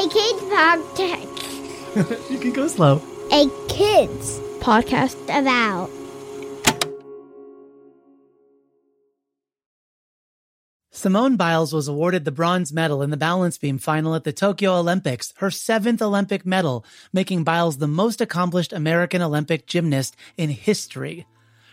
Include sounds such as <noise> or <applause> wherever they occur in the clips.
A kids podcast. <laughs> you can go slow. A kids podcast about. Simone Biles was awarded the bronze medal in the balance beam final at the Tokyo Olympics, her seventh Olympic medal, making Biles the most accomplished American Olympic gymnast in history.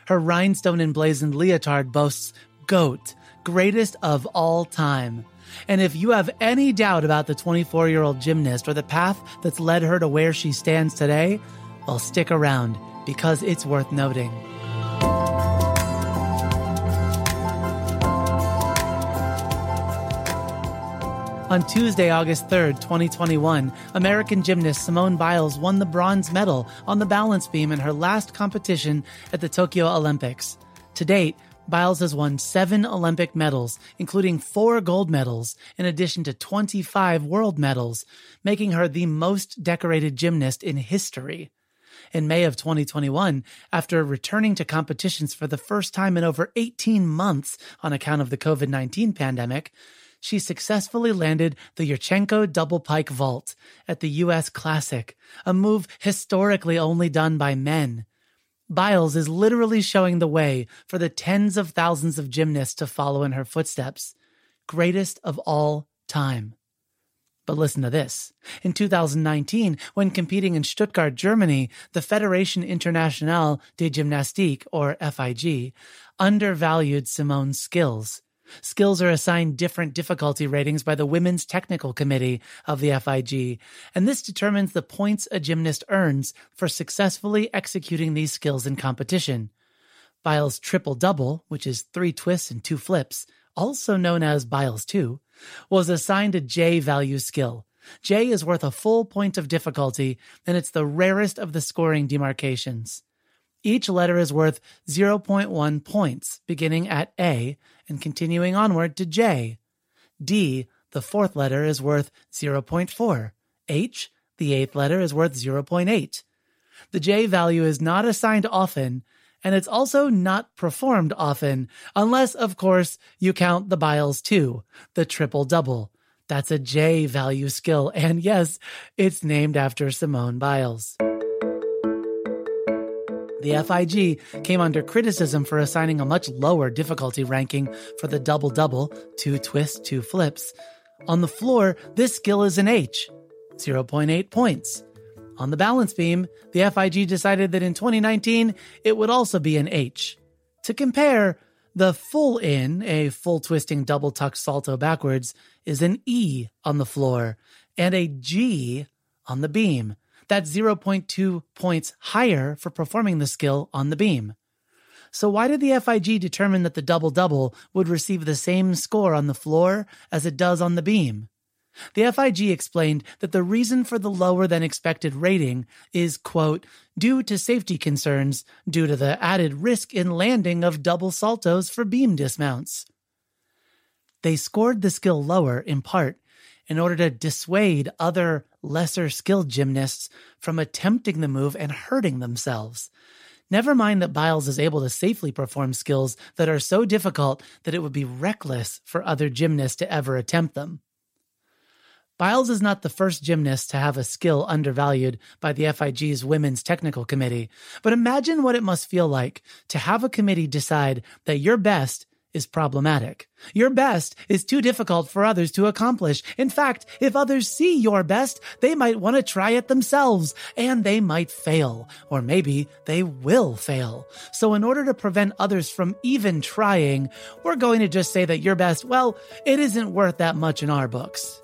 Her rhinestone emblazoned leotard boasts GOAT, greatest of all time. And if you have any doubt about the 24 year old gymnast or the path that's led her to where she stands today, well, stick around because it's worth noting. On Tuesday, August 3rd, 2021, American gymnast Simone Biles won the bronze medal on the balance beam in her last competition at the Tokyo Olympics. To date, Biles has won seven Olympic medals, including four gold medals, in addition to 25 world medals, making her the most decorated gymnast in history. In May of 2021, after returning to competitions for the first time in over 18 months on account of the COVID 19 pandemic, she successfully landed the Yurchenko double pike vault at the US Classic, a move historically only done by men. Biles is literally showing the way for the tens of thousands of gymnasts to follow in her footsteps. Greatest of all time. But listen to this. In 2019, when competing in Stuttgart, Germany, the Fédération Internationale de Gymnastique, or FIG, undervalued Simone's skills. Skills are assigned different difficulty ratings by the Women's Technical Committee of the FIG, and this determines the points a gymnast earns for successfully executing these skills in competition. Biles' triple double, which is three twists and two flips, also known as Biles 2, was assigned a J value skill. J is worth a full point of difficulty, and it's the rarest of the scoring demarcations. Each letter is worth 0.1 points, beginning at A and continuing onward to J. D, the fourth letter, is worth 0.4. H, the eighth letter, is worth 0.8. The J value is not assigned often, and it's also not performed often, unless, of course, you count the Biles 2, the triple double. That's a J value skill, and yes, it's named after Simone Biles. The FIG came under criticism for assigning a much lower difficulty ranking for the double double, two twists, two flips. On the floor, this skill is an H, 0.8 points. On the balance beam, the FIG decided that in 2019, it would also be an H. To compare, the full in, a full twisting double tuck salto backwards, is an E on the floor, and a G on the beam. That's 0.2 points higher for performing the skill on the beam. So why did the FIG determine that the double double would receive the same score on the floor as it does on the beam? The FIG explained that the reason for the lower than expected rating is, quote, due to safety concerns due to the added risk in landing of double saltos for beam dismounts. They scored the skill lower in part in order to dissuade other lesser skilled gymnasts from attempting the move and hurting themselves. Never mind that Biles is able to safely perform skills that are so difficult that it would be reckless for other gymnasts to ever attempt them. Biles is not the first gymnast to have a skill undervalued by the FIG's Women's Technical Committee, but imagine what it must feel like to have a committee decide that your best is problematic. Your best is too difficult for others to accomplish. In fact, if others see your best, they might want to try it themselves and they might fail, or maybe they will fail. So in order to prevent others from even trying, we're going to just say that your best, well, it isn't worth that much in our books.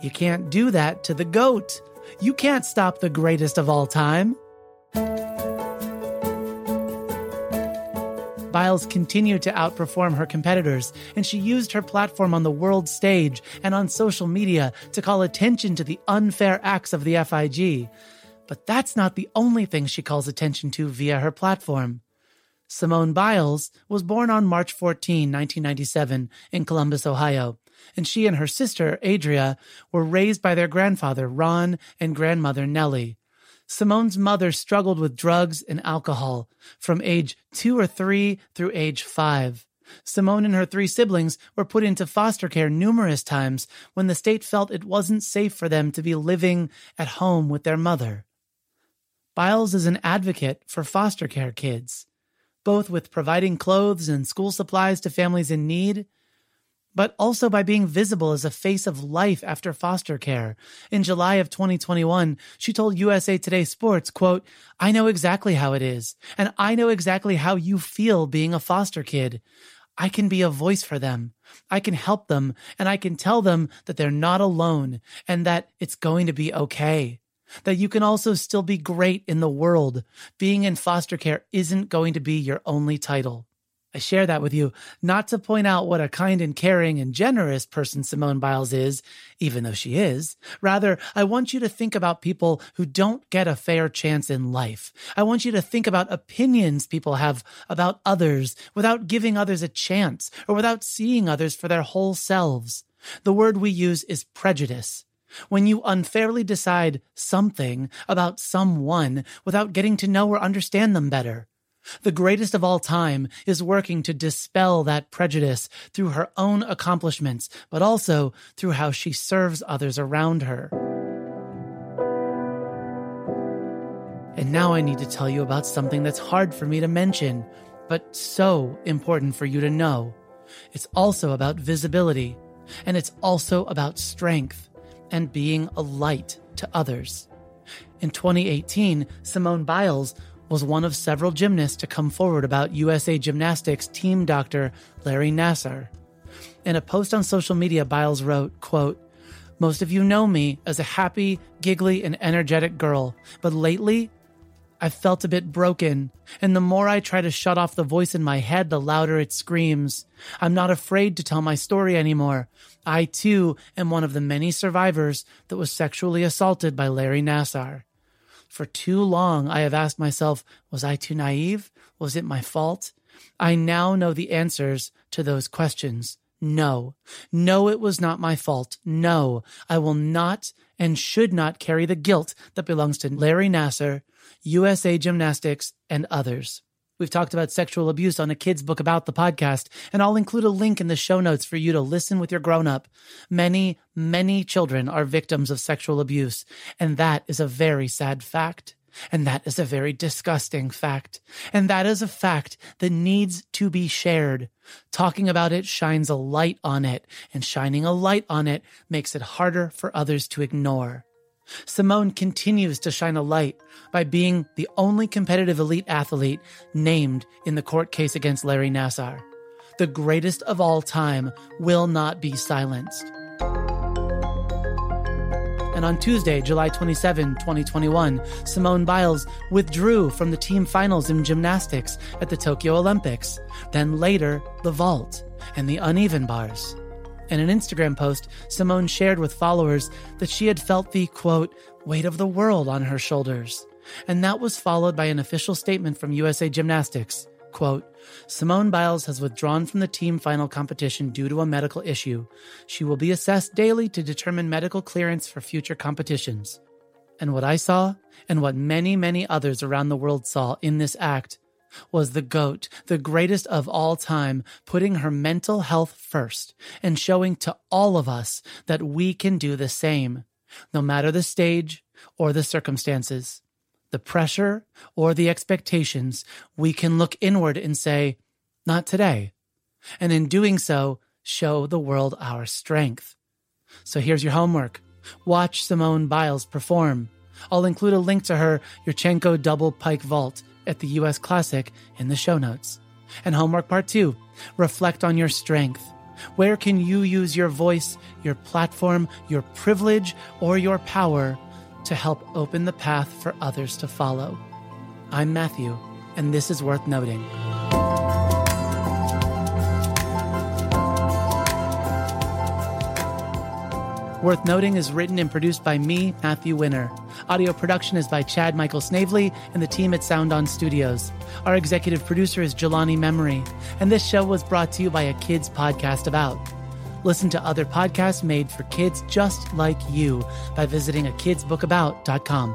You can't do that to the goat. You can't stop the greatest of all time. Biles continued to outperform her competitors, and she used her platform on the world stage and on social media to call attention to the unfair acts of the FIG. But that's not the only thing she calls attention to via her platform. Simone Biles was born on March 14, 1997, in Columbus, Ohio, and she and her sister, Adria, were raised by their grandfather, Ron, and grandmother, Nellie. Simone's mother struggled with drugs and alcohol from age two or three through age five. Simone and her three siblings were put into foster care numerous times when the state felt it wasn't safe for them to be living at home with their mother. Biles is an advocate for foster care kids, both with providing clothes and school supplies to families in need but also by being visible as a face of life after foster care. In July of 2021, she told USA Today Sports, quote, I know exactly how it is, and I know exactly how you feel being a foster kid. I can be a voice for them. I can help them, and I can tell them that they're not alone and that it's going to be okay. That you can also still be great in the world. Being in foster care isn't going to be your only title. I share that with you not to point out what a kind and caring and generous person Simone Biles is, even though she is. Rather, I want you to think about people who don't get a fair chance in life. I want you to think about opinions people have about others without giving others a chance or without seeing others for their whole selves. The word we use is prejudice. When you unfairly decide something about someone without getting to know or understand them better. The greatest of all time is working to dispel that prejudice through her own accomplishments, but also through how she serves others around her. And now I need to tell you about something that's hard for me to mention, but so important for you to know. It's also about visibility, and it's also about strength and being a light to others. In 2018, Simone Biles was one of several gymnasts to come forward about USA Gymnastics team doctor Larry Nassar. In a post on social media, Biles wrote, quote, Most of you know me as a happy, giggly, and energetic girl, but lately I've felt a bit broken, and the more I try to shut off the voice in my head, the louder it screams. I'm not afraid to tell my story anymore. I too am one of the many survivors that was sexually assaulted by Larry Nassar. For too long, I have asked myself, was I too naive? Was it my fault? I now know the answers to those questions. No. No, it was not my fault. No, I will not and should not carry the guilt that belongs to Larry Nassar, USA Gymnastics, and others. We've talked about sexual abuse on a kid's book about the podcast, and I'll include a link in the show notes for you to listen with your grown up. Many, many children are victims of sexual abuse, and that is a very sad fact. And that is a very disgusting fact. And that is a fact that needs to be shared. Talking about it shines a light on it, and shining a light on it makes it harder for others to ignore. Simone continues to shine a light by being the only competitive elite athlete named in the court case against Larry Nassar. The greatest of all time will not be silenced. And on Tuesday, July 27, 2021, Simone Biles withdrew from the team finals in gymnastics at the Tokyo Olympics, then later the vault and the uneven bars. In an Instagram post, Simone shared with followers that she had felt the quote, weight of the world on her shoulders. And that was followed by an official statement from USA Gymnastics. Quote, Simone Biles has withdrawn from the team final competition due to a medical issue. She will be assessed daily to determine medical clearance for future competitions. And what I saw, and what many, many others around the world saw in this act, was the GOAT, the greatest of all time, putting her mental health first and showing to all of us that we can do the same, no matter the stage or the circumstances, the pressure or the expectations. We can look inward and say, Not today. And in doing so, show the world our strength. So here's your homework watch Simone Biles perform. I'll include a link to her Yurchenko double pike vault at the US Classic in the show notes. And homework part two reflect on your strength. Where can you use your voice, your platform, your privilege, or your power to help open the path for others to follow? I'm Matthew, and this is worth noting. Worth Noting is written and produced by me, Matthew Winner. Audio production is by Chad Michael Snavely and the team at Sound On Studios. Our executive producer is Jelani Memory, and this show was brought to you by a kids podcast about. Listen to other podcasts made for kids just like you by visiting akidsbookabout.com.